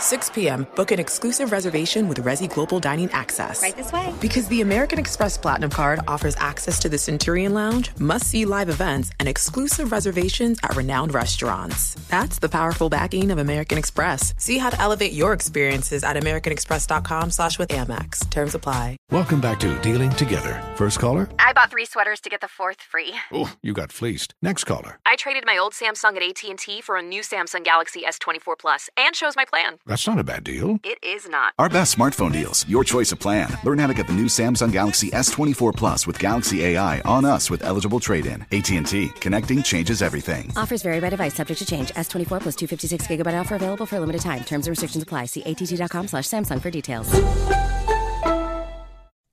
6 p.m., book an exclusive reservation with Resy Global Dining Access. Right this way. Because the American Express Platinum Card offers access to the Centurion Lounge, must see live events, and exclusive reservations at renowned restaurants. That's the powerful backing of American Express. See how to elevate your experiences at AmericanExpress.com slash with Amex. Terms apply. Welcome back to Dealing Together. First caller? I bought three sweaters to get the fourth free. Oh, you got fleeced. Next caller. I traded my old Samsung at AT&T for a new Samsung Galaxy S24 Plus and chose my plan. That's not a bad deal. It is not. Our best smartphone deals. Your choice of plan. Learn how to get the new Samsung Galaxy S24 Plus with Galaxy AI on us with eligible trade-in. AT&T. Connecting changes everything. Offers vary by device, subject to change. S24 plus 256 gigabyte offer available for a limited time. Terms and restrictions apply. See att.com slash Samsung for details.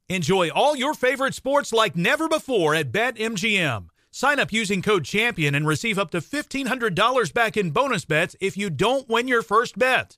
Enjoy all your favorite sports like never before at BetMGM. Sign up using code CHAMPION and receive up to $1,500 back in bonus bets if you don't win your first bet.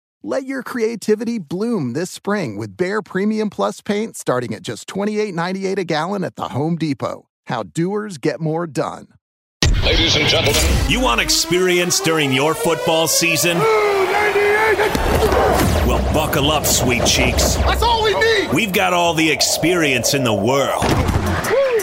Let your creativity bloom this spring with Behr Premium Plus paint starting at just $28.98 a gallon at the Home Depot. How doers get more done. Ladies and gentlemen, you want experience during your football season? Well, buckle up, sweet cheeks. That's all we need. We've got all the experience in the world.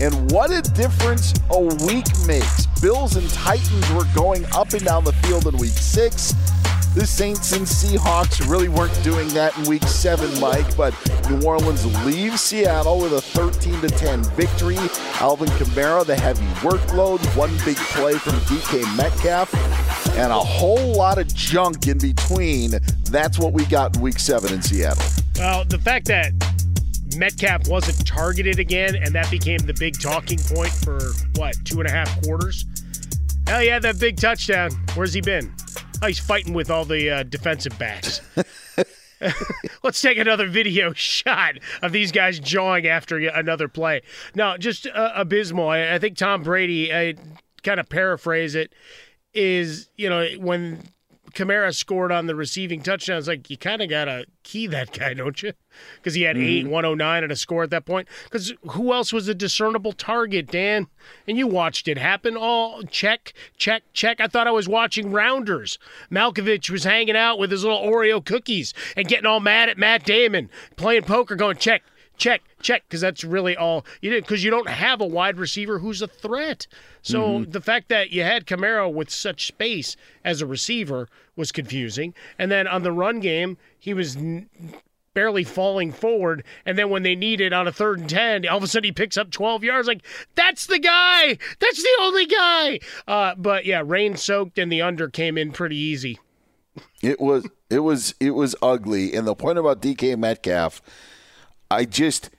And what a difference a week makes. Bills and Titans were going up and down the field in week six. The Saints and Seahawks really weren't doing that in week seven, Mike, but New Orleans leaves Seattle with a 13 to 10 victory. Alvin Kamara, the heavy workload, one big play from DK Metcalf, and a whole lot of junk in between. That's what we got in week seven in Seattle. Well, the fact that Metcalf wasn't targeted again, and that became the big talking point for what two and a half quarters. Hell yeah, that big touchdown. Where's he been? Oh, he's fighting with all the uh, defensive backs. Let's take another video shot of these guys jawing after another play. No, just uh, abysmal. I, I, think Tom Brady, I kind of paraphrase it, is you know when Kamara scored on the receiving touchdown. It's like you kind of got to key that guy, don't you? Because he had mm-hmm. eight, 109 and a score at that point. Because who else was a discernible target, Dan? And you watched it happen. All check, check, check. I thought I was watching Rounders. Malkovich was hanging out with his little Oreo cookies and getting all mad at Matt Damon, playing poker, going check, check, check, because that's really all you did. Because you don't have a wide receiver who's a threat. So Mm-hmm. the fact that you had Kamara with such space as a receiver was confusing. And then on the run game, he was. N- barely falling forward and then when they need it on a third and 10 all of a sudden he picks up 12 yards like that's the guy that's the only guy uh, but yeah rain soaked and the under came in pretty easy It was it was it was ugly. And the point about DK Metcalf, I just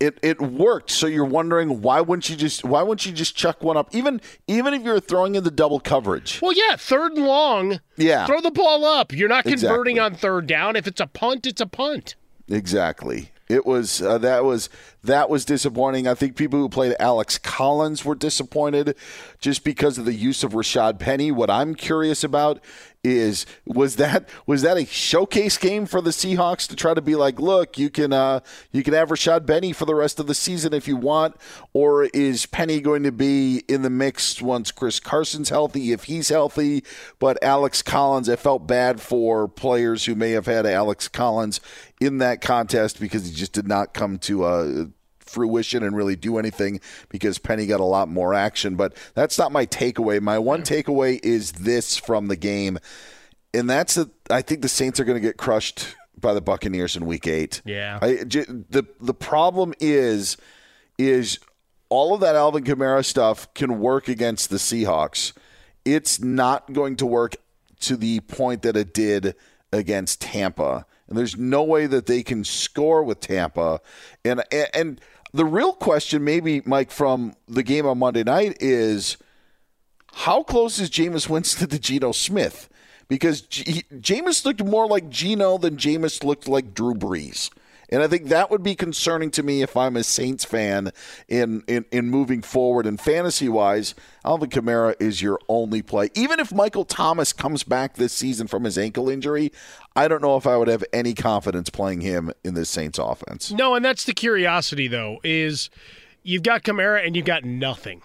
it it worked. So you're wondering why wouldn't you just why wouldn't you just chuck one up? Even even if you're throwing in the double coverage. Well, yeah, third and long. Yeah. Throw the ball up. You're not converting Exactly. on third down. If it's a punt, it's a punt. Exactly. It was uh, that was that was disappointing. I think people who played Alex Collins were disappointed just because of the use of Rashad Penny. What I'm curious about is was that was that a showcase game for the Seahawks to try to be like, look, you can uh, you can have Rashad Penny for the rest of the season if you want, or is Penny going to be in the mix once Chris Carson's healthy, if he's healthy? But Alex Collins, I felt bad for players who may have had Alex Collins in that contest because he just did not come to uh, fruition and really do anything because Penny got a lot more action. But that's not my takeaway. My one takeaway is this from the game, and that's that I think the Saints are going to get crushed by the Buccaneers in Week Eight. Yeah. I, j- the the problem is is all of that Alvin Kamara stuff can work against the Seahawks. It's not going to work to the point that it did against Tampa. And there's no way that they can score with Tampa. And and the real question maybe Mike from the game on Monday night is how close is Jameis Winston to Geno Smith? Because G- Jameis looked more like Geno than Jameis looked like Drew Brees. And I think that would be concerning to me if I'm a Saints fan in, in, in moving forward. And fantasy wise, Alvin Kamara is your only play. Even if Michael Thomas comes back this season from his ankle injury, I don't know if I would have any confidence playing him in this Saints offense. No, and that's the curiosity though is you've got Kamara and you've got nothing.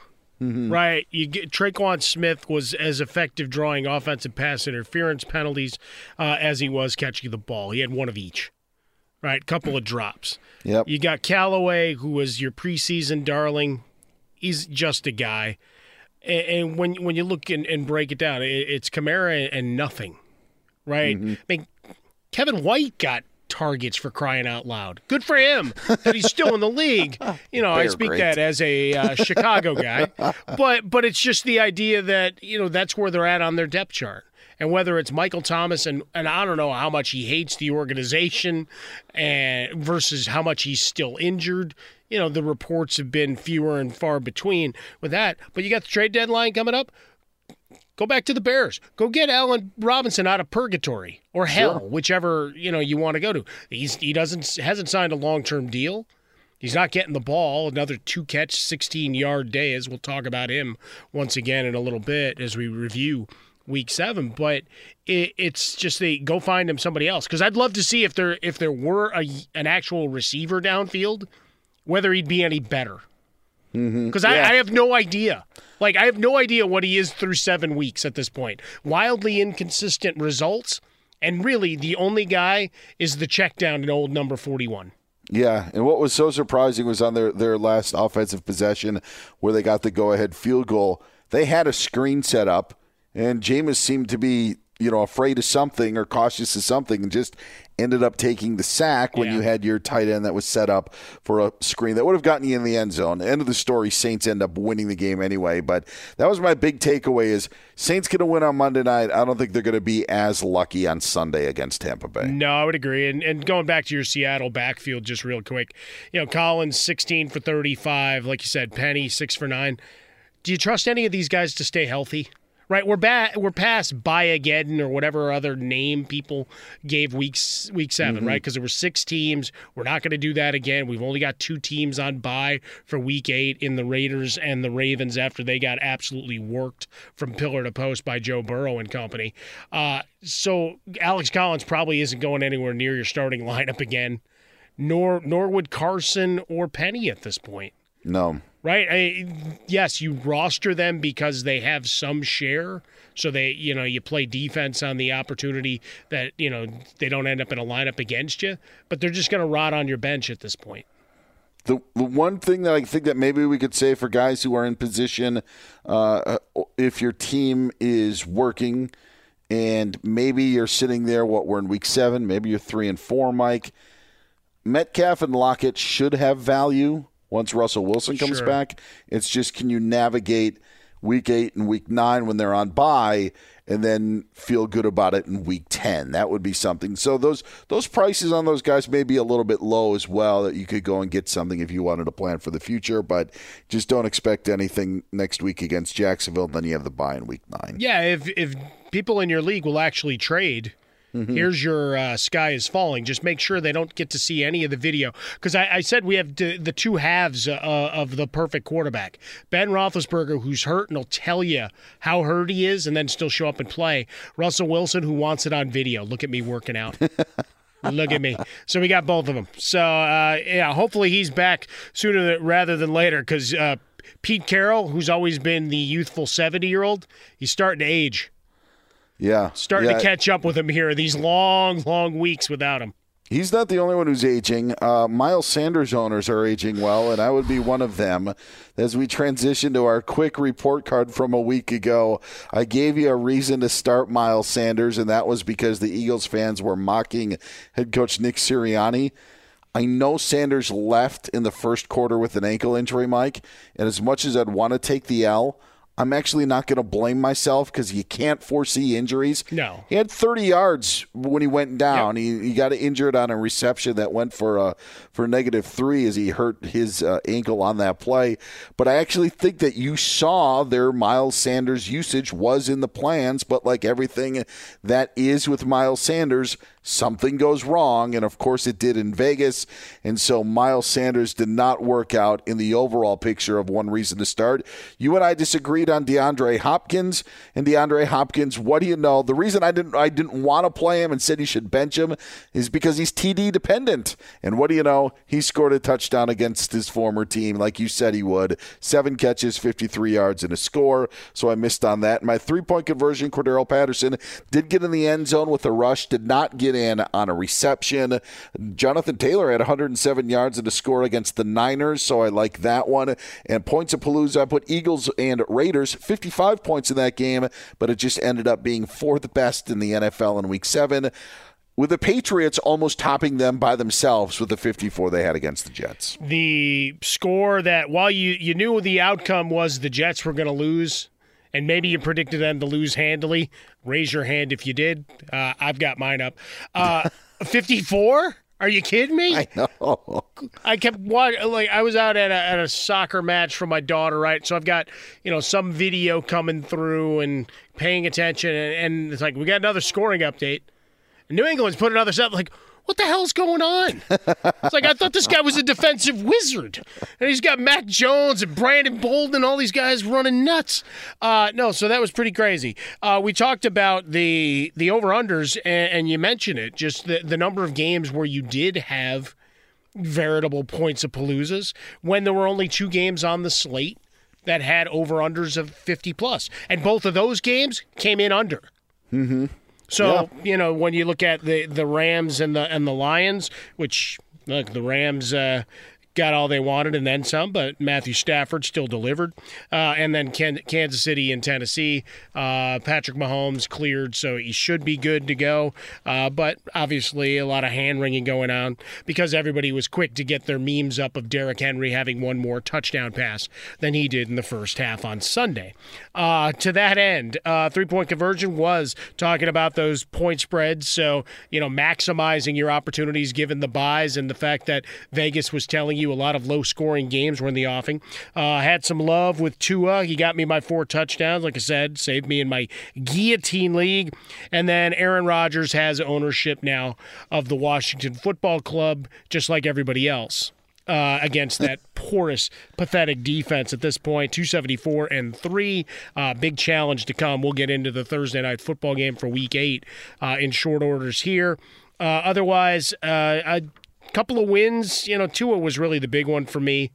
Right, you get Tre'Quan Smith was as effective drawing offensive pass interference penalties uh, as he was catching the ball. He had one of each, right? Couple of drops. Yep. You got Callaway, who was your preseason darling. He's just a guy. And, and when when you look and, and break it down, it, it's Kamara and nothing, right? I mean, Kevin White got targets for crying out loud. Good for him that he's still in the league. You know, I speak great. that as a uh, Chicago guy, but but it's just the idea that you know that's where they're at on their depth chart. And whether it's Michael Thomas and and I don't know how much he hates the organization, and versus how much he's still injured. You know, the reports have been fewer and far between with that. But you got the trade deadline coming up. Go back to the Bears. Go get Allen Robinson out of purgatory or hell, whichever you know you want to go to. He's he doesn't hasn't signed a long term deal. He's not getting the ball. Another two catch, sixteen yard day. As we'll talk about him once again in a little bit as we review week seven. But it, it's just they go find him somebody else because I'd love to see if there if there were a, an actual receiver downfield, whether he'd be any better. Mm-hmm. Because I, I have no idea. Like, I have no idea what he is through seven weeks at this point. Wildly inconsistent results. And really, the only guy is the check down in old number 41. Yeah, and what was so surprising was on their, their last offensive possession where they got the go ahead field goal. They had a screen set up, and Jameis seemed to be, you know, afraid of something or cautious of something and just ended up taking the sack when Yeah. you had your tight end that was set up for a screen that would have gotten you in the end zone. End of the story, Saints end up winning the game anyway. But that was my big takeaway is Saints going to win on Monday night. I don't think they're going to be as lucky on Sunday against Tampa Bay. No, I would agree. And, and going back to your Seattle backfield just real quick, you know, Collins 16 for 35, like you said, Penny 6 for 9. Do you trust any of these guys to stay healthy? Right, we're back. We're past Buy-Again or whatever other name people gave weeks week 7 right? Because there were six teams. We're not going to do that again. We've only got two teams on bye for week eight in the Raiders and the Ravens after they got absolutely worked from pillar to post by Joe Burrow and company. Uh, so Alex Collins probably isn't going anywhere near your starting lineup again, nor nor would Carson or Penny at this point. No. Right? I, yes, you roster them because they have some share. So they, you know, you play defense on the opportunity that, you know, they don't end up in a lineup against you, but they're just going to rot on your bench at this point. The, the one thing that I think that maybe we could say for guys who are in position, uh, if your team is working and maybe you're sitting there, what we're in week seven, maybe you're three and four, Mike. Metcalf and Lockett should have value once Russell Wilson comes Sure. back. It's just can you navigate week eight and week nine when they're on bye and then feel good about it in week 10 that would be something so those those prices on those guys may be a little bit low as well that you could go and get something if you wanted to plan for the future but just don't expect anything next week against jacksonville then you have the bye in week nine Yeah, if if people in your league will actually trade, here's your uh, sky is falling. Just make sure they don't get to see any of the video because I, I said we have d- the two halves uh, of the perfect quarterback: Ben Roethlisberger, who's hurt and will tell you how hurt he is, and then still show up and play. Russell Wilson, who wants it on video. Look at me working out. Look at me. So we got both of them. So uh, yeah, hopefully he's back sooner rather than later because uh, Pete Carroll, who's always been the youthful seventy-year-old, he's starting to age. Yeah Starting Yeah. to catch up with him here. These long, long weeks without him. He's not the only one who's aging. Uh, Miles Sanders owners are aging well, and I would be one of them. As we transition to our quick report card from a week ago, I gave you a reason to start Miles Sanders, and that was because the Eagles fans were mocking head coach Nick Sirianni. I know Sanders left in the first quarter with an ankle injury, Mike, and as much as I'd want to take the L, I'm actually not going to blame myself because you can't foresee injuries. No. He had 30 yards when he went down. He, he got injured on a reception that went for uh, for negative three as he hurt his uh, ankle on that play. But I actually think that you saw their Miles Sanders usage was in the plans. But like everything that is with Miles Sanders, something goes wrong, and of course it did in Vegas. And so Miles Sanders did not work out in the overall picture of one reason to start. You and I disagreed on DeAndre Hopkins, and DeAndre Hopkins. What do you know? The reason I didn't I didn't want to play him and said he should bench him is because he's TD dependent. And what do you know? He scored a touchdown against his former team, like you said he would. Seven catches, 53 yards, and a score. So I missed on that. My three point conversion, Cordarrelle Patterson did get in the end zone with a rush, did not get in on a reception. Jonathan Taylor had 107 yards and a score against the Niners, so I like that one. And points of Palooza, I put Eagles and Raiders, 55 points in that game, but it just ended up being fourth best in the NFL in week seven. With the Patriots almost topping them by themselves with the 54 they had against the Jets. The score that while you, you knew the outcome was the Jets were going to lose, and maybe you predicted them to lose handily, raise your hand if you did. Uh, I've got mine up. Uh, 54? Are you kidding me? I know. I kept watching, like I was out at a, at a soccer match for my daughter, right? So I've got you know some video coming through and paying attention, and, and it's like we got another scoring update. And New England's put another set. Like, what the hell's going on? It's like I thought this guy was a defensive wizard, and he's got Mac Jones and Brandon Bolden, and all these guys running nuts. Uh, no, so that was pretty crazy. Uh, we talked about the the over unders, and, and you mentioned it, just the the number of games where you did have veritable points of paloozas when there were only two games on the slate that had over unders of 50 plus and both of those games came in under Mm-hmm. So you know when you look at the the rams and the and the lions which look the rams uh got all they wanted and then some, but Matthew Stafford still delivered. Uh, and then Ken- Kansas City and Tennessee, uh, Patrick Mahomes cleared, so he should be good to go. Uh, but obviously, a lot of hand wringing going on because everybody was quick to get their memes up of Derrick Henry having one more touchdown pass than he did in the first half on Sunday. Uh, to that end, uh, three point conversion was talking about those point spreads. So, you know, maximizing your opportunities given the buys and the fact that Vegas was telling you a lot of low scoring games were in the offing. Uh, had some love with Tua. He got me my four touchdowns, like I said, saved me in my guillotine league. And then Aaron Rodgers has ownership now of the Washington Football Club, just like everybody else. Uh, against that porous, pathetic defense at this point, 274 and three. Uh, big challenge to come. We'll get into the Thursday night football game for Week Eight uh, in short orders here. Uh, otherwise, uh, a couple of wins. You know, Tua was really the big one for me.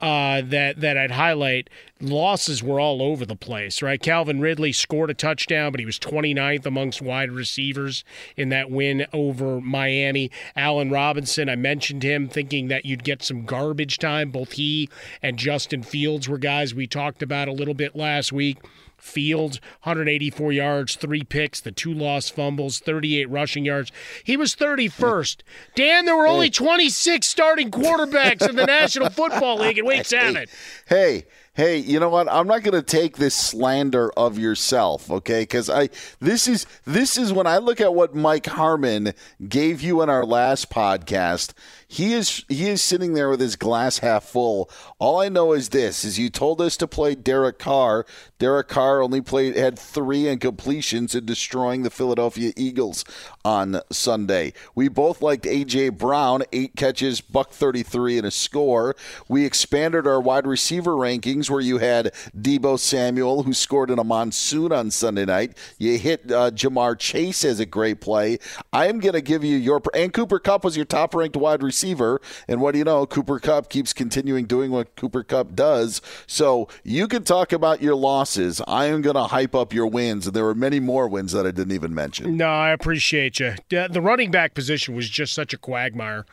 uh, that that I'd highlight. Losses were all over the place, right? Calvin Ridley scored a touchdown, but he was 29th amongst wide receivers in that win over Miami. Allen Robinson, I mentioned him thinking that you'd get some garbage time. Both he and Justin Fields were guys we talked about a little bit last week. Fields, 184 yards, three picks, the two lost fumbles, 38 rushing yards. He was 31st. Dan, there were only 26 starting quarterbacks in the National Football League in week seven. Hey, hey, you know what? I'm not going to take this slander of yourself, okay? Because I this is this is when I look at what Mike Harmon gave you in our last podcast. He is he is sitting there with his glass half full. All I know is this: is you told us to play Derek Carr. Derek Carr only played had three incompletions in destroying the Philadelphia Eagles on Sunday. We both liked AJ Brown, eight catches, buck thirty three, and a score. We expanded our wide receiver rankings where you had Deebo Samuel, who scored in a monsoon on Sunday night. You hit uh, Ja'Marr Chase as a great play. I am going to give you your and Cooper Kupp was your top ranked wide receiver receiver. And what do you know? Cooper Kupp keeps continuing doing what Cooper Kupp does. So you can talk about your losses. I am going to hype up your wins. And there were many more wins that I didn't even mention. No, I appreciate you. The running back position was just such a quagmire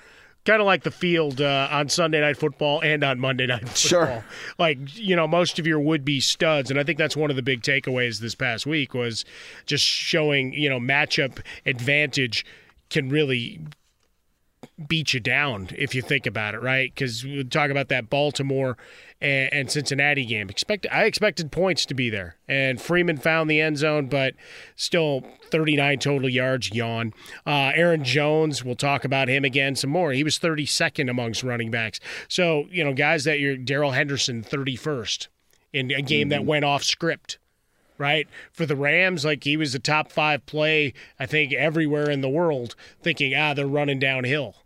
kind of like the field uh, on Sunday Night Football and on Monday Night Football. Sure. Like you know, most of your would-be studs, and I think that's one of the big takeaways this past week was just showing you know matchup advantage can really beat you down if you think about it, right? Because we talk about that Baltimore and, and, Cincinnati game. Expect I expected points to be there, and Freeman found the end zone, but still 39 total yards. Yawn. Uh, Aaron Jones, we'll talk about him again some more. He was 32nd amongst running backs. So you know, guys that you're Darrell Henderson 31st in a game mm-hmm. that went off script right? For the Rams, like he was the top five play, I think, everywhere in the world, thinking, ah, they're running downhill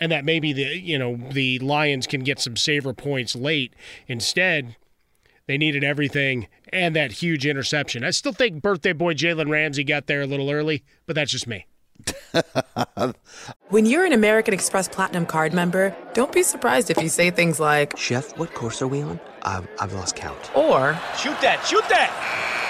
and that maybe the you know the Lions can get some saver points late. Instead, they needed everything and that huge interception. I still think birthday boy Jalen Ramsey got there a little early, but that's just me. when you're an American Express Platinum card member, don't be surprised if you say things like, "Chef, what course are we on?" I've, I've lost count. Or, "Shoot that! Shoot that!"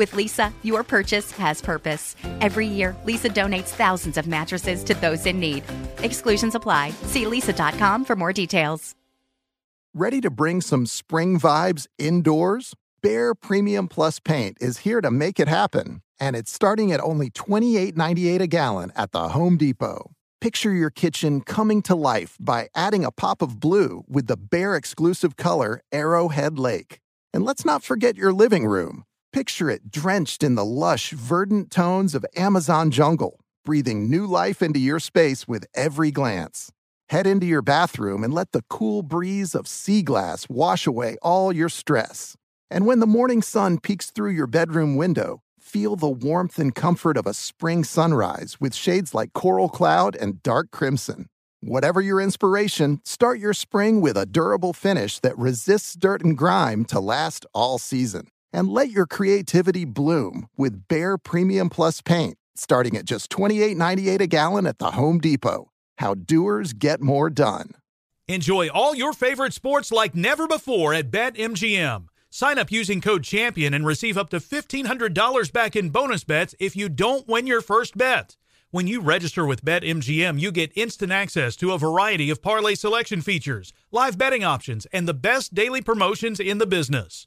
With Leesa, your purchase has purpose. Every year, Leesa donates thousands of mattresses to those in need. Exclusions apply. See leesa.com for more details. Ready to bring some spring vibes indoors? Behr Premium Plus paint is here to make it happen, and it's starting at only $28.98 a gallon at the Home Depot. Picture your kitchen coming to life by adding a pop of blue with the Behr exclusive color Arrowhead Lake. And let's not forget your living room. Picture it drenched in the lush, verdant tones of Amazon jungle, breathing new life into your space with every glance. Head into your bathroom and let the cool breeze of sea glass wash away all your stress. And when the morning sun peeks through your bedroom window, feel the warmth and comfort of a spring sunrise with shades like coral cloud and dark crimson. Whatever your inspiration, start your spring with a durable finish that resists dirt and grime to last all season. And let your creativity bloom with Behr Premium Plus paint, starting at just $28.98 a gallon at the Home Depot. How doers get more done. Enjoy all your favorite sports like never before at BetMGM. Sign up using code CHAMPION and receive up to $1,500 back in bonus bets if you don't win your first bet. When you register with BetMGM, you get instant access to a variety of parlay selection features, live betting options, and the best daily promotions in the business.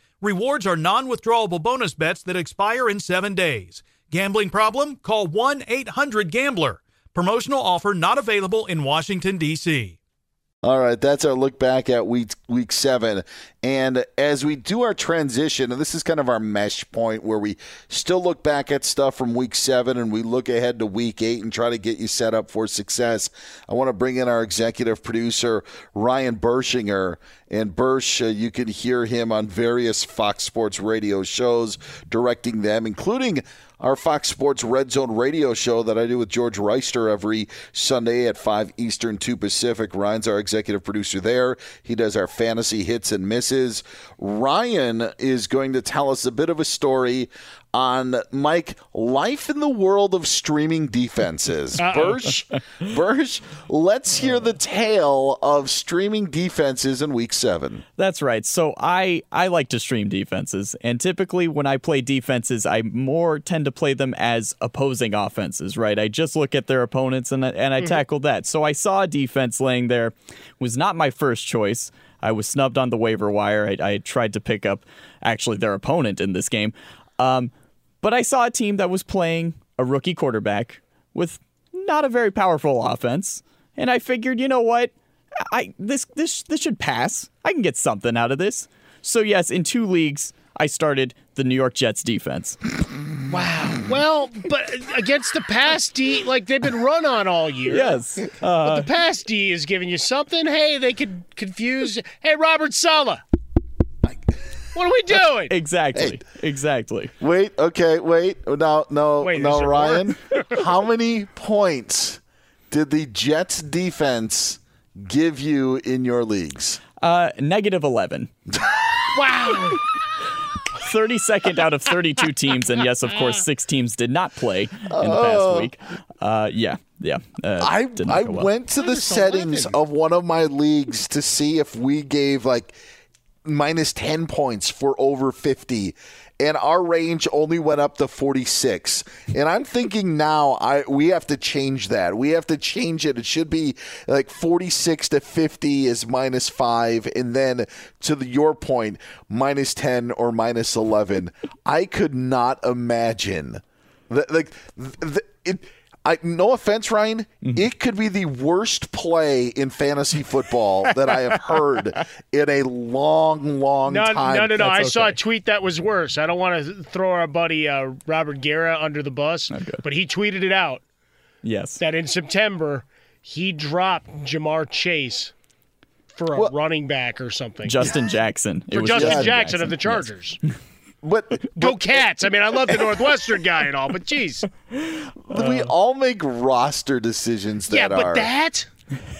Rewards are non withdrawable bonus bets that expire in seven days. Gambling problem? Call 1 800 Gambler. Promotional offer not available in Washington, D.C. All right, that's our look back at week week seven. And as we do our transition, and this is kind of our mesh point where we still look back at stuff from week seven and we look ahead to week eight and try to get you set up for success. I want to bring in our executive producer, Ryan Bershinger. And Bersh, uh, you can hear him on various Fox Sports radio shows, directing them, including our Fox Sports Red Zone radio show that I do with George Reister every Sunday at 5 Eastern, 2 Pacific. Ryan's our executive producer there. He does our fantasy hits and misses. Ryan is going to tell us a bit of a story on Mike life in the world of streaming defenses. Bursch, Bursch, let's hear the tale of streaming defenses in week 7. That's right. So I I like to stream defenses and typically when I play defenses I more tend to play them as opposing offenses, right? I just look at their opponents and and I mm-hmm. tackle that. So I saw a defense laying there was not my first choice. I was snubbed on the waiver wire. I, I tried to pick up actually their opponent in this game. Um, but I saw a team that was playing a rookie quarterback with not a very powerful offense, and I figured, you know what? I this this this should pass. I can get something out of this. So yes, in two leagues, I started the New York Jets defense. Wow. Well, but against the pass D, like they've been run on all year. Yes. Uh, but the pass D is giving you something. Hey, they could confuse. Hey, Robert Saleh. What are we doing? Exactly. Hey. Exactly. Wait. Okay. Wait. No. No. Wait, no. Ryan. how many points did the Jets defense give you in your leagues? Uh, negative eleven. wow. 32nd out of 32 teams, and yes, of course, six teams did not play in the past oh. week. Uh, yeah, yeah. Uh, I I well. went to the settings of one of my leagues to see if we gave like minus 10 points for over 50 and our range only went up to 46 and i'm thinking now i we have to change that. We have to change it. It should be like 46 to 50 is minus 5 and then to the, your point minus 10 or minus 11 i could not imagine. That like the, it I, no offense, Ryan. Mm-hmm. It could be the worst play in fantasy football that I have heard in a long, long no, time. No, no, no. That's I okay. saw a tweet that was worse. I don't want to throw our buddy uh, Robert Guerra under the bus, but he tweeted it out. Yes. That in September he dropped Ja'Marr Chase for a well, running back or something. Justin Jackson. for Justin Jackson, Jackson, of the Chargers. Yes. But go Cats! I mean, I love the Northwestern guy and all, but geez, we uh. all make roster decisions that yeah, but are. that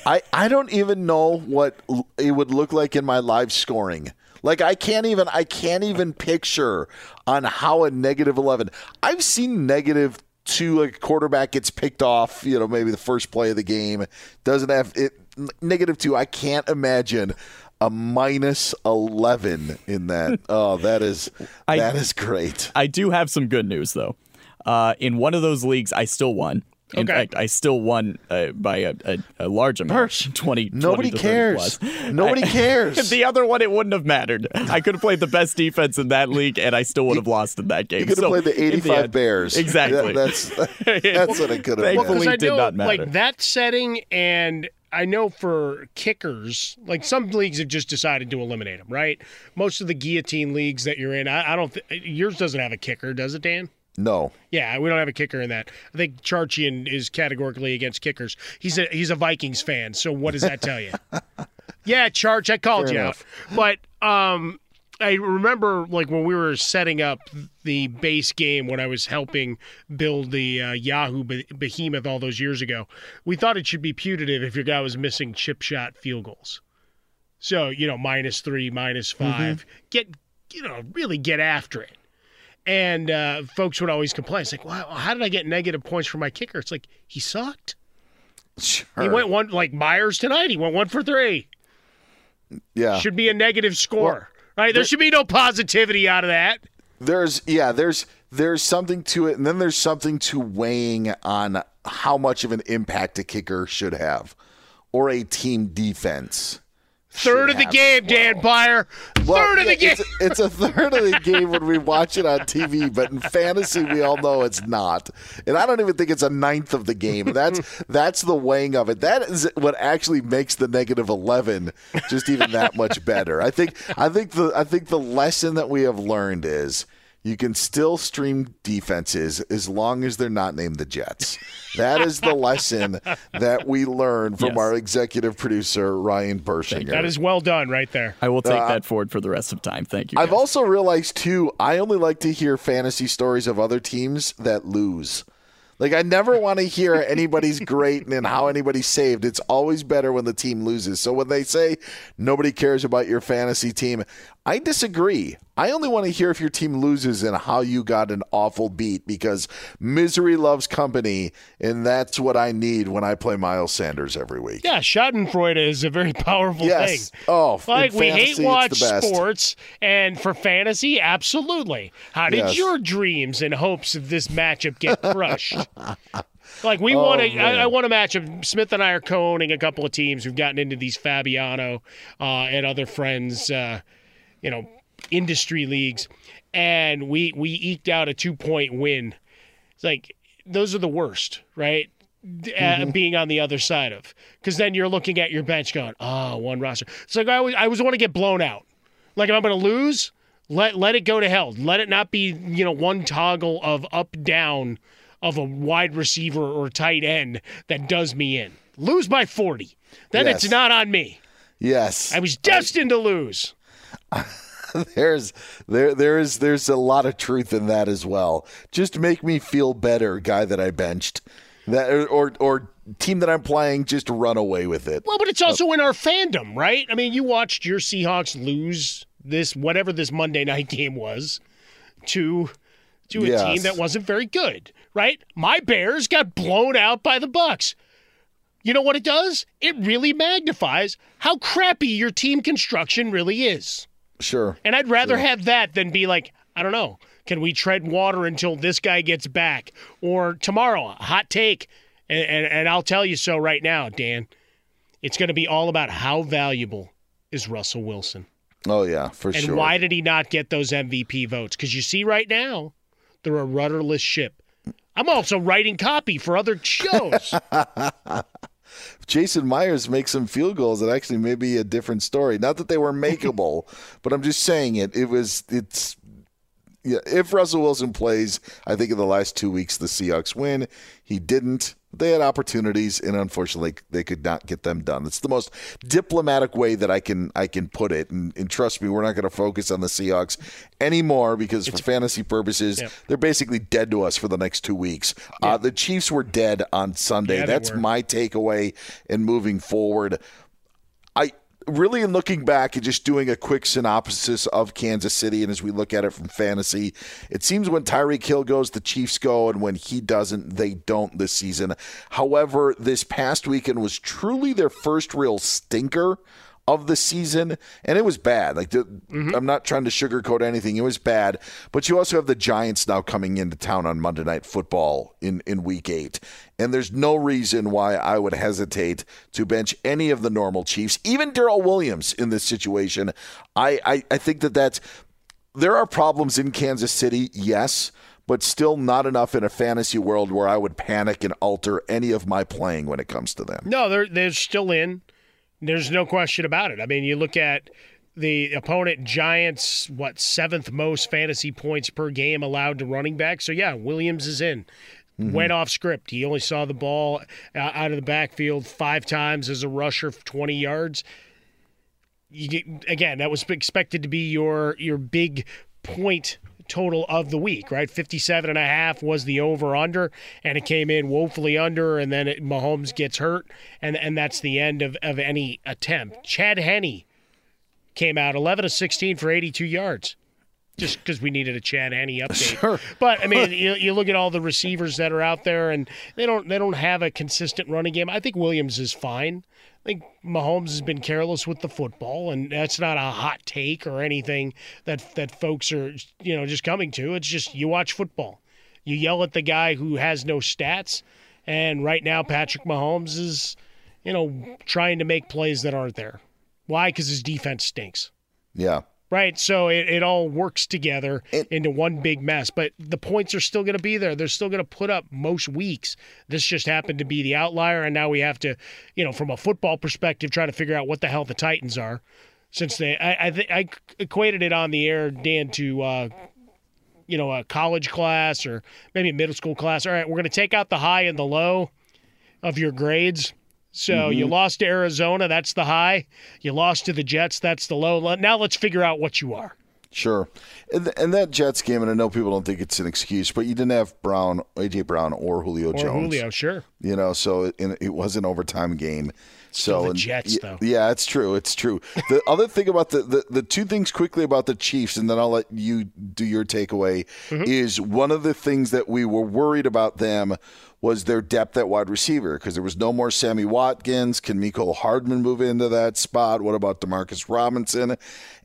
I I don't even know what it would look like in my live scoring. Like I can't even I can't even picture on how a negative 11. I've seen negative two like quarterback gets picked off, you know, maybe the first play of the game, doesn't have it negative 2. I can't imagine a minus 11 in that. Oh, that is I- that is great. I do have some good news though. Uh, in one of those leagues, I still won. In Okay. fact, I still won uh, by a, a, a large amount. 20, Nobody 20 cares. plus. Nobody I- cares. the other one, it wouldn't have mattered. I could have played the best defense in that league, and I still would have lost in that game. You could have So, played the in 85 end- Bears. Exactly. Yeah, that's that's what it could have Thankfully, been. Because I did know, not matter. like that setting, and I know for kickers, like some leagues have just decided to eliminate them. Right? Most of the guillotine leagues that you're in, I, I don't. Th- yours doesn't have a kicker, does it, Dan? No. Yeah, we don't have a kicker in that. I think Charchian is categorically against kickers. He's a he's a Vikings fan. So what does that tell you? yeah, Charch, I called Fair you enough. out. But um I remember like when we were setting up the base game when I was helping build the uh, Yahoo behemoth all those years ago. We thought it should be putative if your guy was missing chip shot field goals. So, you know, minus 3, minus 5. Get you know, really get after it. And uh, folks would always complain. It's like, wow, how did I get negative points for my kicker? It's like he sucked. Sure. He went one like Myers tonight. He went one for three. Yeah. Should be a negative score, right? There should be no positivity out of that. There's yeah, there's there's something to it, and then there's something to weighing on how much of an impact a kicker should have, or a team defense. Third of the game, Dan Beyer. Well, Third of the game. It's, it's a third of the game when we watch it on TV, but in fantasy, we all know it's not. And I don't even think it's a ninth of the game. That's that's the weighing of it. That is what actually makes the negative eleven just even that much better. I think I think the I think the lesson that we have learned is you can still stream defenses as long as they're not named the Jets. That is the lesson that we learned from Yes. our executive producer Ryan Bershinger. that is well done right there. I will take Uh, that forward for the rest of time. Thank you. I've also realized too, I only like to hear fantasy stories of other teams that lose. Like I never want to hear anybody's great and how anybody's saved. It's always better when the team loses. So when they say nobody cares about your fantasy team, I disagree. I only want to hear if your team loses and how you got an awful beat because misery loves company, and that's what I need when I play Miles Sanders every week. Yeah, Schadenfreude is a very powerful Yes. thing. Oh, like we fantasy, hate watch sports, and for fantasy, absolutely. How did Yes. your dreams and hopes of this matchup get crushed? Like we Oh, want to. I, I want a matchup. Smith and I are co-owning a couple of teams. We've gotten into these Fabiano uh, and other friends, uh, you know, industry leagues, and we we eked out a two point win. It's like those are the worst, right? Uh, Mm-hmm. being on the other side of, because then you're looking at your bench going, oh, one roster. It's like I always, I always want to get blown out. Like if I'm going to lose, let let it go to hell. Let it not be you know one toggle of up down of a wide receiver or tight end that does me in. Lose by 40. Then Yes. it's not on me. Yes. I was destined to lose. there's there there is there's a lot of truth in that as well. Just make me feel better, guy that I benched. That or or, or team that I'm playing, just run away with it. Well, but it's also uh, in our fandom, right? I mean, you watched your Seahawks lose this whatever this Monday night game was to to a Yes. team that wasn't very good, right? My Bears got blown out by the Bucs. You know what it does? It really magnifies how crappy your team construction really is. Sure. And I'd rather Sure. have that than be like, I don't know, can we tread water until this guy gets back? Or tomorrow, hot take. And, and, and I'll tell you so right now, Dan. It's going to be all about how valuable is Russell Wilson. Oh yeah, for and sure. And why did he not get those MVP votes? Because you see right now, they're a rudderless ship. I'm also writing copy for other shows. If Jason Myers makes some field goals, it actually may be a different story. Not that they were makeable, but I'm just saying it. It was. It's. Yeah, if Russell Wilson plays, I think in the last two weeks the Seahawks win. He didn't. They had opportunities, and unfortunately, they could not get them done. It's the most diplomatic way that I can I can put it. And, and trust me, we're not going to focus on the Seahawks anymore because for fantasy purposes, Yep. they're basically dead to us for the next two weeks. Uh, the Chiefs were dead on Sunday. Yeah, That's were. my takeaway in moving forward. Really in looking back and just doing a quick synopsis of Kansas City, and as we look at it from fantasy, it seems when Tyreek Hill goes, the Chiefs go, and when he doesn't, they don't this season. However, this past weekend was truly their first real stinker of the season, and it was bad. Like the, mm-hmm. I'm not trying to sugarcoat anything; it was bad. But you also have the Giants now coming into town on Monday Night Football in in Week Eight, and there's no reason why I would hesitate to bench any of the normal Chiefs, even Darrel Williams in this situation. I, I, I think that that's there are problems in Kansas City, yes but still not enough in a fantasy world where I would panic and alter any of my playing when it comes to them. No, they're they're still in. There's no question about it. I mean, you look at the opponent Giants, what seventh most fantasy points per game allowed to running back. So yeah, Williams is in. Mm-hmm. Went off script. He only saw the ball out of the backfield five times as a rusher for 20 yards. You get, again, that was expected to be your your big point total of the week, right? 57 and a half was the over under and it came in woefully under and then it, Mahomes gets hurt and and that's the end of, of any attempt. Chad Henne came out 11 of 16 for 82 yards. Just because we needed a Chad Henne update, sure. but I mean, you, you look at all the receivers that are out there, and they don't they don't have a consistent running game. I think Williams is fine. I think Mahomes has been careless with the football, and that's not a hot take or anything that that folks are you know just coming to. It's just you watch football, you yell at the guy who has no stats, and right now Patrick Mahomes is you know trying to make plays that aren't there. Why? Because his defense stinks. Yeah. Right. So it, it all works together it, into one big mess. But the points are still going to be there. They're still going to put up most weeks. This just happened to be the outlier. And now we have to, you know, from a football perspective, try to figure out what the hell the Titans are. Since they, I, I, th- I equated it on the air, Dan, to, uh, you know, a college class or maybe a middle school class. All right, we're going to take out the high and the low of your grades so mm-hmm. you lost to Arizona, that's the high. You lost to the Jets, that's the low. Now let's figure out what you are. Sure. And, and that Jets game, and I know people don't think it's an excuse, but you didn't have Brown, AJ Brown, or Julio Jones. or Jones. Julio, sure. You know, so it, it was an overtime game. So the and, Jets, though. Yeah, it's true. It's true. The other thing about the, the, the two things quickly about the Chiefs, and then I'll let you do your takeaway, mm-hmm. is one of the things that we were worried about them was their depth at wide receiver because there was no more Sammy Watkins. Can Mecole Hardman move into that spot? What about Demarcus Robinson?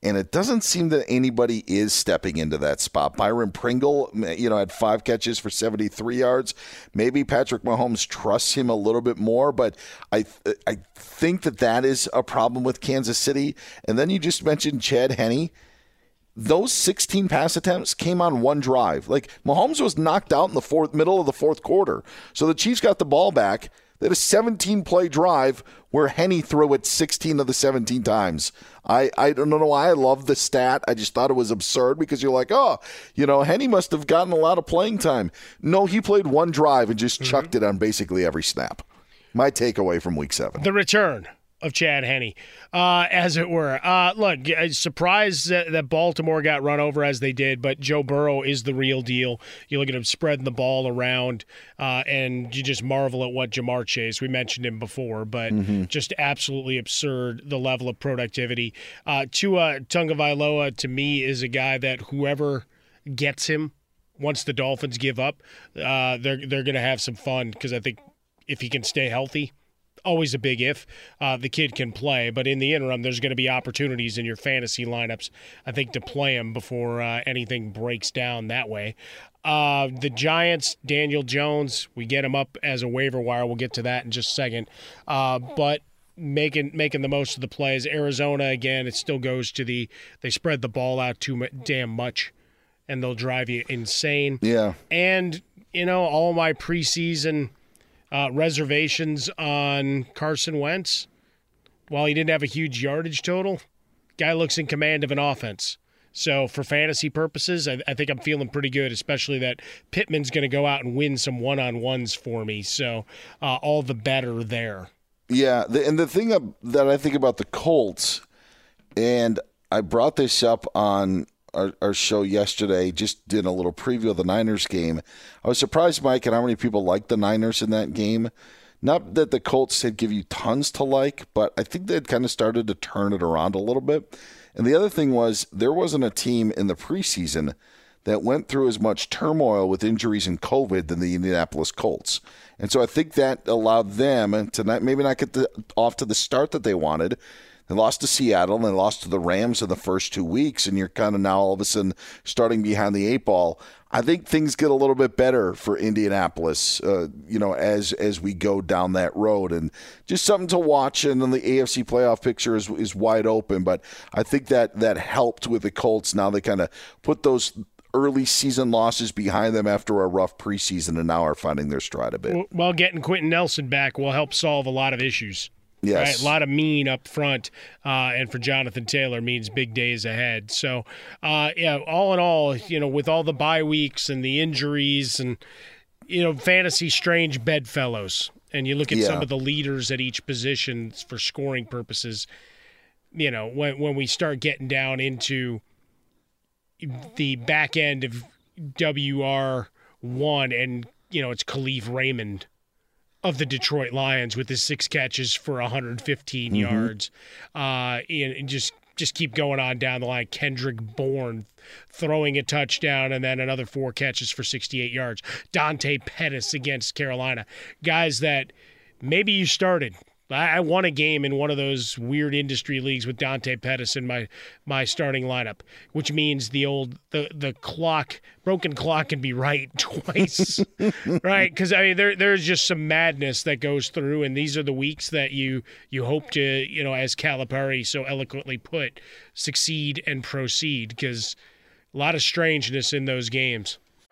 And it doesn't seem that anybody is stepping into that spot. Byron Pringle, you know, had five catches for 73 yards. Maybe Patrick Mahomes trusts him a little bit more, but I I think that that is a problem with Kansas City. And then you just mentioned Chad Henne those 16 pass attempts came on one drive. Like Mahomes was knocked out in the fourth middle of the fourth quarter. So the Chiefs got the ball back. They had a 17 play drive where Henne threw it 16 of the 17 times. I, I don't know why I love the stat. I just thought it was absurd because you're like, oh, you know, Henne must have gotten a lot of playing time. No, he played one drive and just mm-hmm. chucked it on basically every snap. My takeaway from week seven. The return of Chad Henne, uh, as it were. Uh, look, surprised that, that, Baltimore got run over as they did, but Joe Burrow is the real deal. You look at him spreading the ball around, uh, and you just marvel at what Ja'Marr Chase. We mentioned him before, but mm-hmm. just absolutely absurd the level of productivity. Uh, Tua Tagovailoa to me is a guy that whoever gets him once the Dolphins give up, uh, they're they're going to have some fun because I think if he can stay healthy always a big if uh, the kid can play. But in the interim, there's going to be opportunities in your fantasy lineups, I think, to play him before uh, anything breaks down that way. Uh, the Giants, Daniel Jones, we get him up as a waiver wire. We'll get to that in just a second. Uh, but making making the most of the plays. Arizona again, it still goes to the they spread the ball out too damn much, and they'll drive you insane. Yeah, and you know all my preseason uh, reservations on Carson Wentz. While he didn't have a huge yardage total, guy looks in command of an offense. So for fantasy purposes, I, I think I'm feeling pretty good, especially that Pittman's going to go out and win some one-on-ones for me. So uh, all the better there. Yeah, the, and the thing that I think about the Colts, and I brought this up on our, our show yesterday, just did a little preview of the Niners game. I was surprised, Mike, at how many people liked the Niners in that game. Not that the Colts had give you tons to like, but I think they had kind of started to turn it around a little bit. And the other thing was there wasn't a team in the preseason that went through as much turmoil with injuries and COVID than the Indianapolis Colts. And so I think that allowed them to not, maybe not get the, off to the start that they wanted. They lost to Seattle and they lost to the Rams in the first two weeks, and you're kind of now all of a sudden starting behind the eight ball. I think things get a little bit better for Indianapolis, uh, you know, as as we go down that road, and just something to watch. And then the AFC playoff picture is is wide open, but I think that that helped with the Colts. Now they kind of put those early season losses behind them after a rough preseason, and now are finding their stride a bit. Well, getting Quenton Nelson back will help solve a lot of issues. Yes. Right? A lot of mean up front, uh, and for Jonathan Taylor means big days ahead. So, uh, yeah, all in all, you know, with all the bye weeks and the injuries and, you know, fantasy strange bedfellows, and you look at Yeah. some of the leaders at each position for scoring purposes, you know, when, when we start getting down into the back end of WR1 and, you know, it's Kalif Raymond of the Detroit Lions with his six catches for 115 Mhm. yards, uh, and, and just just keep going on down the line. Kendrick Bourne throwing a touchdown and then another four catches for 68 yards. Dante Pettis against Carolina, guys that maybe you started. I I won a game in one of those weird industry leagues with Dante Pettis in my my starting lineup, which means the old the the clock broken clock can be right twice, right? Because I mean there there's just some madness that goes through, and these are the weeks that you you hope to you know as Calipari so eloquently put succeed and proceed because a lot of strangeness in those games.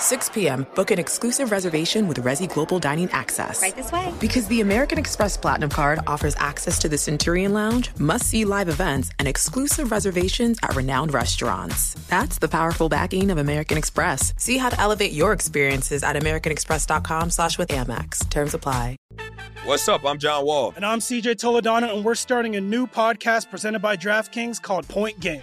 6 p.m., book an exclusive reservation with Resy Global Dining Access. Right this way. Because the American Express Platinum Card offers access to the Centurion Lounge, must see live events, and exclusive reservations at renowned restaurants. That's the powerful backing of American Express. See how to elevate your experiences at AmericanExpress.com slash with Amex. Terms apply. What's up? I'm John Wall. And I'm CJ Toledano, and we're starting a new podcast presented by DraftKings called Point Game.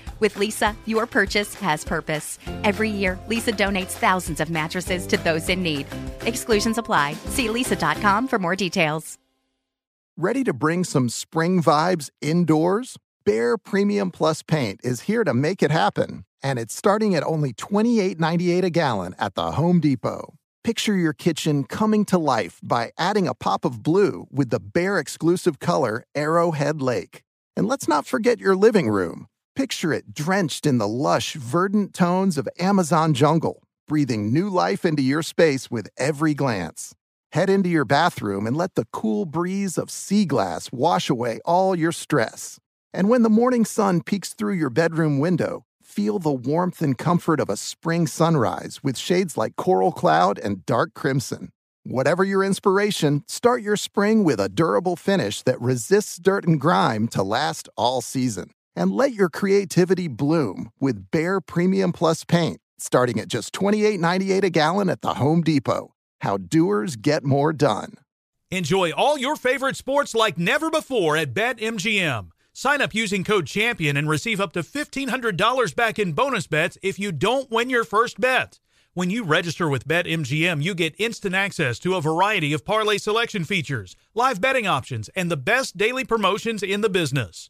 With Leesa, your purchase has purpose. Every year, Leesa donates thousands of mattresses to those in need. Exclusions apply. See leesa.com for more details. Ready to bring some spring vibes indoors? Behr Premium Plus Paint is here to make it happen, and it's starting at only $28.98 a gallon at the Home Depot. Picture your kitchen coming to life by adding a pop of blue with the Behr exclusive color Arrowhead Lake. And let's not forget your living room. Picture it drenched in the lush, verdant tones of Amazon jungle, breathing new life into your space with every glance. Head into your bathroom and let the cool breeze of sea glass wash away all your stress. And when the morning sun peeks through your bedroom window, feel the warmth and comfort of a spring sunrise with shades like coral cloud and dark crimson. Whatever your inspiration, start your spring with a durable finish that resists dirt and grime to last all season. And let your creativity bloom with Behr Premium Plus paint, starting at just $28.98 a gallon at the Home Depot. How doers get more done. Enjoy all your favorite sports like never before at BetMGM. Sign up using code CHAMPION and receive up to $1,500 back in bonus bets if you don't win your first bet. When you register with BetMGM, you get instant access to a variety of parlay selection features, live betting options, and the best daily promotions in the business.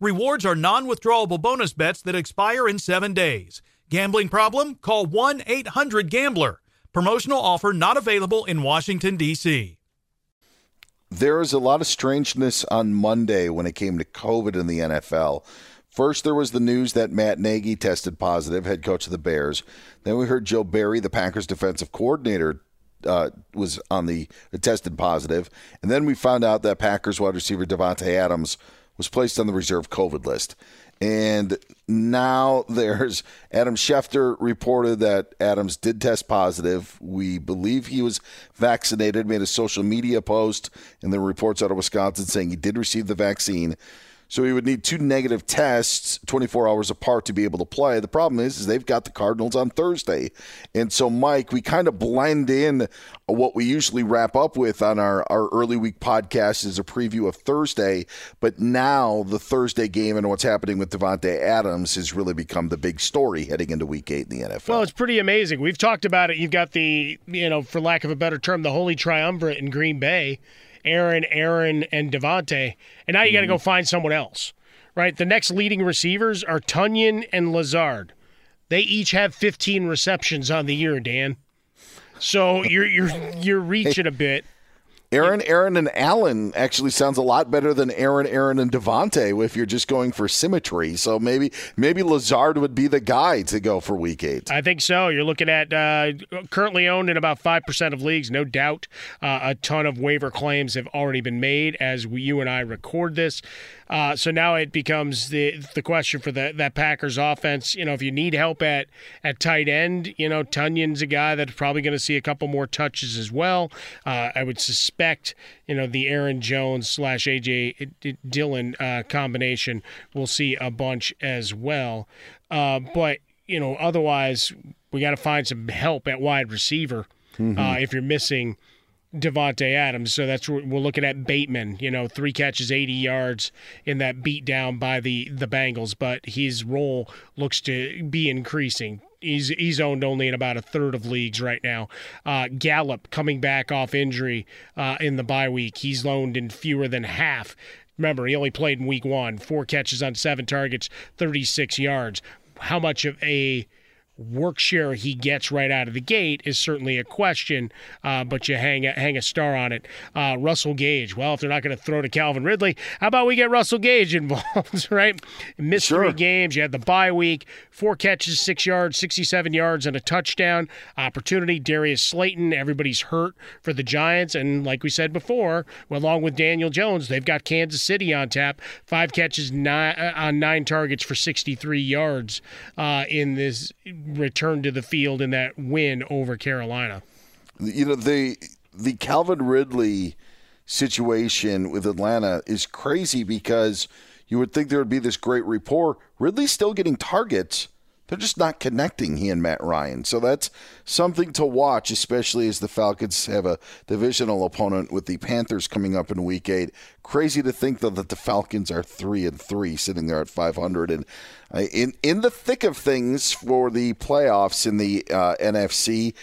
Rewards are non withdrawable bonus bets that expire in seven days. Gambling problem? Call 1 800 Gambler. Promotional offer not available in Washington, D.C. There is a lot of strangeness on Monday when it came to COVID in the NFL. First, there was the news that Matt Nagy tested positive, head coach of the Bears. Then we heard Joe Barry, the Packers defensive coordinator, uh, was on the tested positive, and then we found out that Packers wide receiver Davante Adams was placed on the reserve COVID list. And now there's Adam Schefter reported that Adams did test positive. We believe he was vaccinated, made a social media post, and then reports out of Wisconsin saying he did receive the vaccine. So he would need two negative tests 24 hours apart to be able to play. The problem is, is they've got the Cardinals on Thursday. And so, Mike, we kind of blend in what we usually wrap up with on our, our early week podcast is a preview of Thursday. But now the Thursday game and what's happening with Davante Adams has really become the big story heading into week eight in the NFL. Well, it's pretty amazing. We've talked about it. You've got the, you know, for lack of a better term, the holy triumvirate in Green Bay Aaron, Aaron, and Davante, and now you got to go Mm-hmm. find someone else, right? The next leading receivers are Tonyan and Lazard. They each have 15 receptions on the year, Dan. So you're you're you're reaching a bit. Aaron, Aaron, and Allen actually sounds a lot better than Aaron, Aaron, and Davante if you're just going for symmetry. So maybe maybe Lazard would be the guy to go for week eight. I think so. You're looking at uh, currently owned in about five percent of leagues, no doubt. Uh, a ton of waiver claims have already been made as we, you and I record this. Uh, so now it becomes the the question for the, that Packers offense. You know, if you need help at at tight end, you know Tonyan's a guy that's probably going to see a couple more touches as well. Uh, I would suspect you know the Aaron Jones slash AJ Dillon uh, combination will see a bunch as well. Uh, but you know, otherwise we got to find some help at wide receiver Mm-hmm. uh, if you're missing Davante Adams. So that's what we're looking at Bateman, you know, three catches, 80 yards in that beat down by the the Bengals, but his role looks to be increasing. He's he's owned only in about a third of leagues right now. Uh, Gallup coming back off injury uh, in the bye week. He's loaned in fewer than half. Remember, he only played in week one, four catches on seven targets, 36 yards. How much of a work share he gets right out of the gate is certainly a question, uh, but you hang a, hang a star on it. Uh, Russell Gage. Well, if they're not going to throw to Calvin Ridley, how about we get Russell Gage involved, right? Missed three games. You had the bye week, four catches, six yards, 67 yards, and a touchdown. Opportunity. Darius Slayton. Everybody's hurt for the Giants, and like we said before, along with Daniel Jones, they've got Kansas City on tap. Five catches nine, uh, on nine targets for 63 yards uh, in this return to the field in that win over Carolina. You know the the Calvin Ridley situation with Atlanta is crazy because you would think there would be this great rapport. Ridley's still getting targets. They're just not connecting, he and Matt Ryan. So that's something to watch, especially as the Falcons have a divisional opponent with the Panthers coming up in week eight. Crazy to think, though, that the Falcons are three and three, sitting there at 500. And in, in the thick of things for the playoffs in the uh, NFC,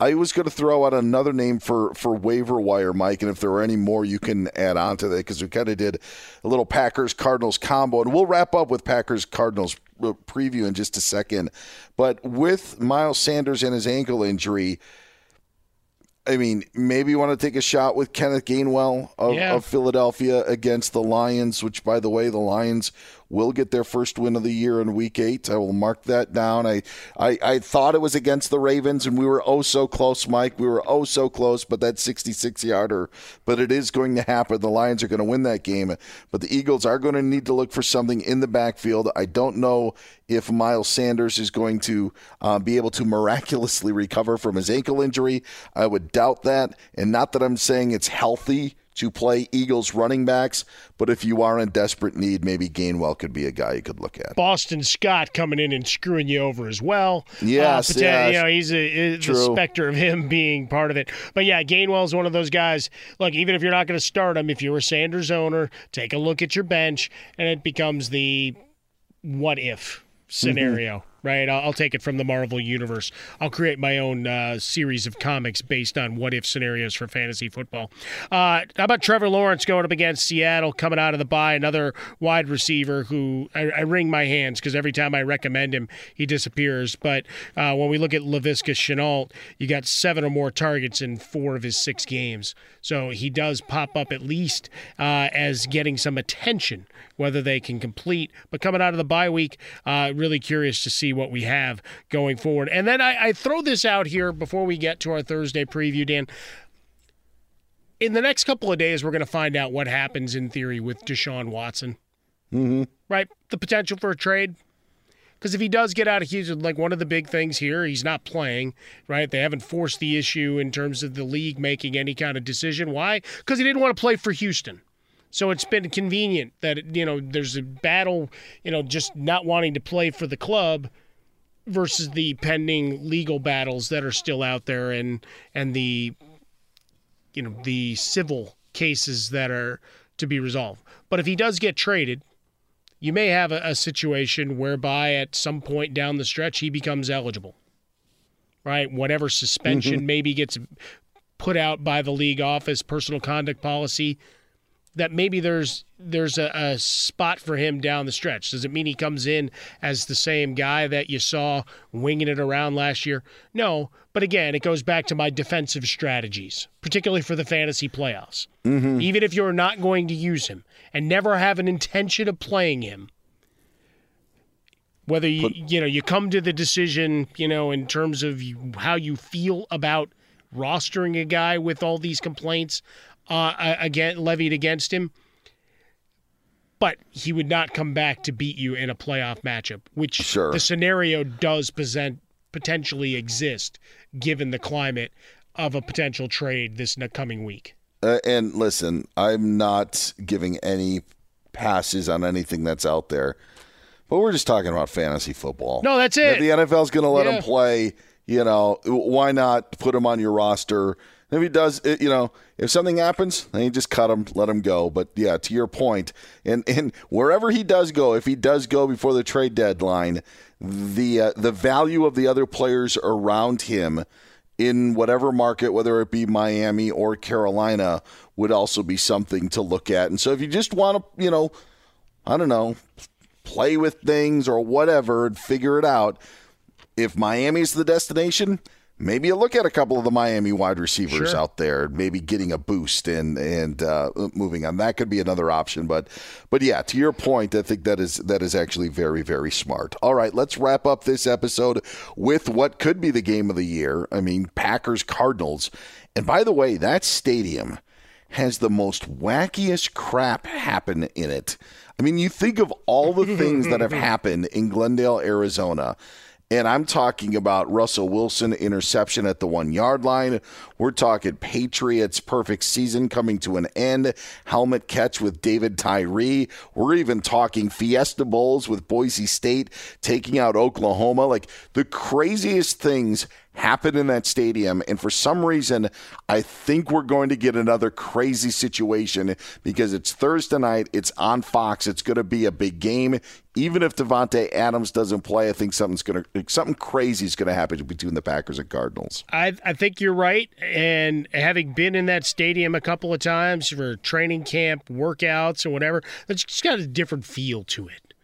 I was going to throw out another name for for waiver wire, Mike, and if there are any more, you can add on to that because we kind of did a little Packers Cardinals combo, and we'll wrap up with Packers Cardinals uh, preview in just a second. But with Miles Sanders and his ankle injury. I mean, maybe you want to take a shot with Kenneth Gainwell of, Yeah. of Philadelphia against the Lions, which, by the way, the Lions will get their first win of the year in Week Eight. I will mark that down. I, I, I thought it was against the Ravens, and we were oh so close, Mike. We were oh so close, but that 66 yarder. But it is going to happen. The Lions are going to win that game, but the Eagles are going to need to look for something in the backfield. I don't know if Miles Sanders is going to uh, be able to miraculously recover from his ankle injury. I would doubt that. And not that I'm saying it's healthy to play Eagles running backs, but if you are in desperate need, maybe Gainwell could be a guy you could look at. Boston Scott coming in and screwing you over as well. Yes, uh, yes. you know he's a, is the specter of him being part of it. But yeah, Gainwell's one of those guys. Look, even if you're not going to start him, if you're Sanders owner, take a look at your bench, and it becomes the what if scenario. Right, I'll, I'll take it from the Marvel universe. I'll create my own uh, series of comics based on what if scenarios for fantasy football. Uh, how about Trevor Lawrence going up against Seattle, coming out of the bye, another wide receiver who I, I wring my hands because every time I recommend him, he disappears. But uh, when we look at Laviska Shenault, you got seven or more targets in four of his six games, so he does pop up at least uh, as getting some attention whether they can complete. But coming out of the bye week, uh, really curious to see what we have going forward. And then I, I throw this out here before we get to our Thursday preview, Dan. In the next couple of days, we're going to find out what happens in theory with Deshaun Watson. Mm-hmm. Right? The potential for a trade. Because if he does get out of Houston, like one of the big things here, he's not playing, right? They haven't forced the issue in terms of the league making any kind of decision. Why? Because he didn't want to play for Houston. So it's been convenient that you know there's a battle, you know, just not wanting to play for the club versus the pending legal battles that are still out there and and the you know the civil cases that are to be resolved. But if he does get traded, you may have a, a situation whereby at some point down the stretch he becomes eligible. Right? Whatever suspension Mhm. maybe gets put out by the league office, personal conduct policy, that maybe there's there's a, a spot for him down the stretch. Does it mean he comes in as the same guy that you saw winging it around last year? No, but again, it goes back to my defensive strategies, particularly for the fantasy playoffs. Mhm. Even if you're not going to use him and never have an intention of playing him, whether you you know you come to the decision, you know, in terms of you, how you feel about rostering a guy with all these complaints uh, again levied against him, but he would not come back to beat you in a playoff matchup, which Sure. the scenario does present potentially exist given the climate of a potential trade this coming week. Uh, and listen, I'm not giving any passes on anything that's out there, but we're just talking about fantasy football. No, that's If it. the NFL's going to let Yeah. him play, you know, why not put him on your roster? If he does, it, you know, if something happens, then you just cut him, let him go. But yeah, to your point, and and wherever he does go, if he does go before the trade deadline, the uh, the value of the other players around him in whatever market, whether it be Miami or Carolina, would also be something to look at. And so if you just want to, you know, I don't know, play with things or whatever and figure it out, if Miami's the destination, maybe you look at a couple of the Miami wide receivers Sure. out there, maybe getting a boost and and uh, moving on. That could be another option. But but yeah, to your point, I think that is that is actually very very smart. All right, let's wrap up this episode with what could be the game of the year. I mean, Packers Cardinals. And by the way, that stadium has the most wackiest crap happen in it. I mean, you think of all the things that have happened in Glendale, Arizona. And I'm talking about Russell Wilson interception at the one yard line. We're talking Patriots perfect season coming to an end. Helmet catch with David Tyree. We're even talking Fiesta Bowls with Boise State taking out Oklahoma. Like the craziest things happen in that stadium. And for some reason, I think we're going to get another crazy situation because it's Thursday night, it's on Fox, it's going to be a big game. Even if Davante Adams doesn't play, I think something's going to something crazy is going to happen between the Packers and Cardinals. I, I think you're right, and having been in that stadium a couple of times for training camp, workouts, or whatever, it's just got a different feel to it.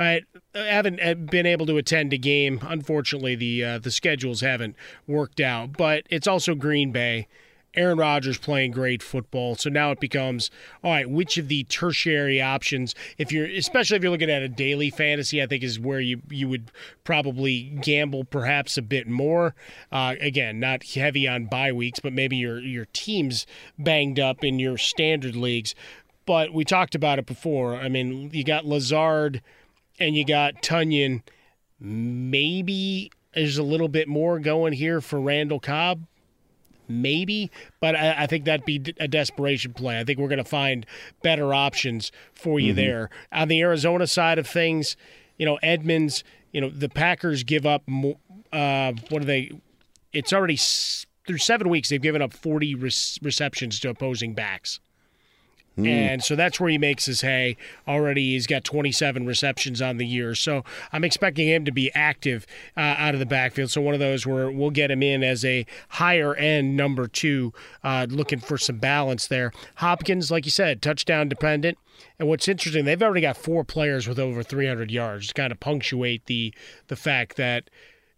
I haven't uh, been able to attend a game. Unfortunately, the uh, the schedules haven't worked out. But it's also Green Bay. Aaron Rodgers playing great football. So now it becomes all right. Which of the tertiary options, if you're, especially if you're looking at a daily fantasy, I think is where you you would probably gamble perhaps a bit more. Uh, again, not heavy on bye weeks, but maybe your your team's banged up in your standard leagues. But we talked about it before. I mean, you got Lazard and you got Tonyan. Maybe there's a little bit more going here for Randall Cobb. Maybe, but I, I think that'd be a desperation play. I think we're going to find better options for you mm-hmm. there. On the Arizona side of things, you know, Edmonds, you know, the Packers give up, uh, what are they? It's already through seven weeks, they've given up 40 re- receptions to opposing backs. Mm. And so that's where he makes his hay. Already, he's got 27 receptions on the year. So I'm expecting him to be active uh, out of the backfield. So one of those where we'll get him in as a higher end number two, uh, looking for some balance there. Hopkins, like you said, touchdown dependent. And what's interesting, they've already got four players with over 300 yards to kind of punctuate the the fact that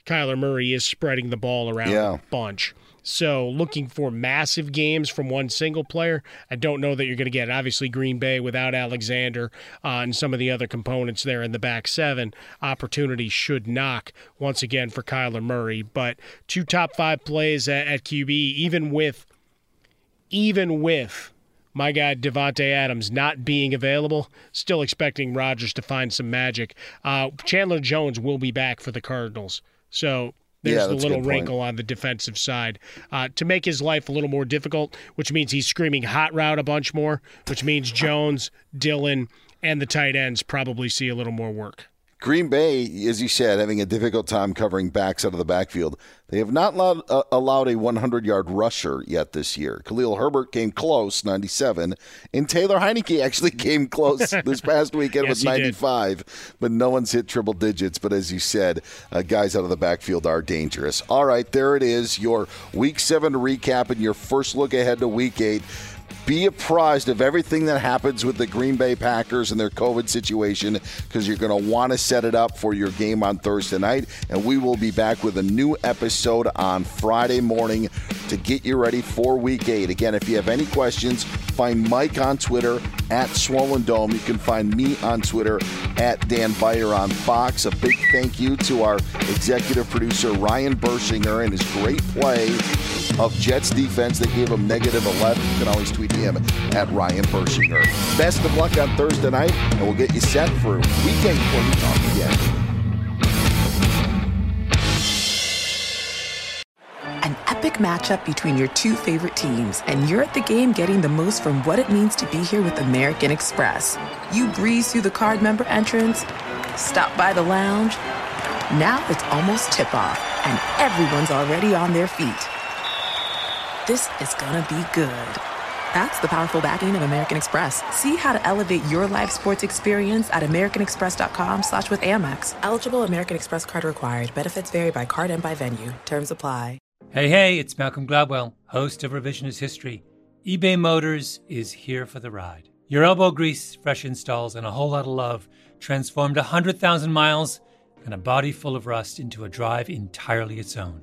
Kyler Murray is spreading the ball around yeah. a bunch. So looking for massive games from one single player, I don't know that you're going to get. Obviously, Green Bay without Alexander uh, and some of the other components there in the back seven, opportunity should knock once again for Kyler Murray. But two top five plays at, at QB, even with, even with my guy Davante Adams not being available, still expecting Rodgers to find some magic. Uh, Chandler Jones will be back for the Cardinals. So there's yeah, the little wrinkle on the defensive side uh, to make his life a little more difficult, which means he's screaming hot route a bunch more, which means Jones, Dillon, and the tight ends probably see a little more work. Green Bay, as you said, having a difficult time covering backs out of the backfield. They have not allowed, uh, allowed a 100 yard rusher yet this year. Khalil Herbert came close, 97, and Taylor Heinicke actually came close this past weekend yes, with 95, did. but no one's hit triple digits. But as you said, uh, guys out of the backfield are dangerous. All right, there it is, your week seven recap and your first look ahead to week eight be apprised of everything that happens with the Green Bay Packers and their COVID situation because you're going to want to set it up for your game on Thursday night. And we will be back with a new episode on Friday morning to get you ready for week eight. Again, if you have any questions, find Mike on Twitter at Swollen Dome. You can find me on Twitter at Dan Beyer on Fox. A big thank you to our executive producer, Ryan Bershinger, and his great play of Jets defense that gave him negative 11. You can always tweet him at Ryan Bershinger. Best of luck on Thursday night, and we'll get you set for weekend before we talk again. An epic matchup between your two favorite teams, and you're at the game getting the most from what it means to be here with American Express. You breeze through the card member entrance, stop by the lounge. Now it's almost tip off, and everyone's already on their feet. This is gonna be good. That's the powerful backing of American Express. See how to elevate your live sports experience at americanexpress.com slash with Amex. Eligible American Express card required. Benefits vary by card and by venue. Terms apply. Hey, hey, it's Malcolm Gladwell, host of Revisionist History. eBay Motors is here for the ride. Your elbow grease, fresh installs, and a whole lot of love transformed 100,000 miles and a body full of rust into a drive entirely its own.